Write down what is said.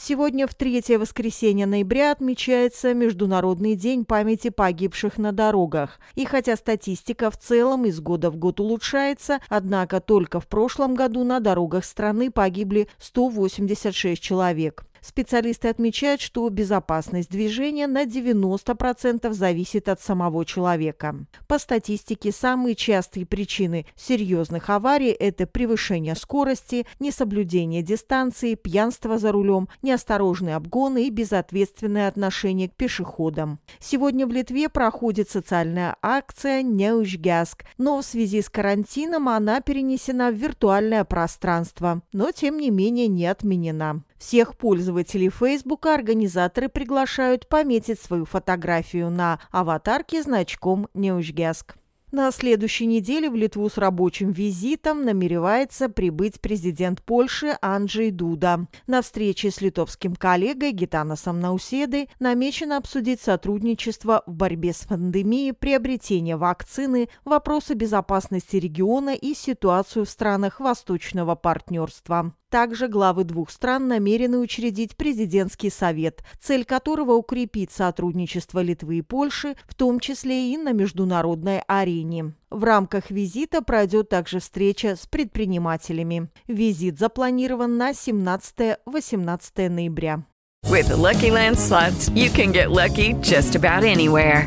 Сегодня, в третье воскресенье ноября, отмечается Международный день памяти погибших на дорогах. И хотя статистика в целом из года в год улучшается, однако только в прошлом году на дорогах страны погибли 186 человек. Специалисты отмечают, что безопасность движения на 90% зависит от самого человека. По статистике, самые частые причины серьезных аварий – это превышение скорости, несоблюдение дистанции, пьянство за рулем, неосторожные обгоны и безответственное отношение к пешеходам. Сегодня в Литве проходит социальная акция «Неужгяск», но в связи с карантином она перенесена в виртуальное пространство, но тем не менее не отменена. Всех пользователей Фейсбука организаторы приглашают пометить свою фотографию на аватарке значком «Неужгяск». На следующей неделе в Литву с рабочим визитом намеревается прибыть президент Польши Анджей Дуда. На встрече с литовским коллегой Гитанасом Науседой намечено обсудить сотрудничество в борьбе с пандемией, приобретение вакцины, вопросы безопасности региона и ситуацию в странах Восточного партнерства. Также главы двух стран намерены учредить президентский совет, цель которого укрепить сотрудничество Литвы и Польши, в том числе и на международной арене. В рамках визита пройдет также встреча с предпринимателями. Визит запланирован на 17-18 ноября. With the Lucky Land slots, you can get lucky just about anywhere.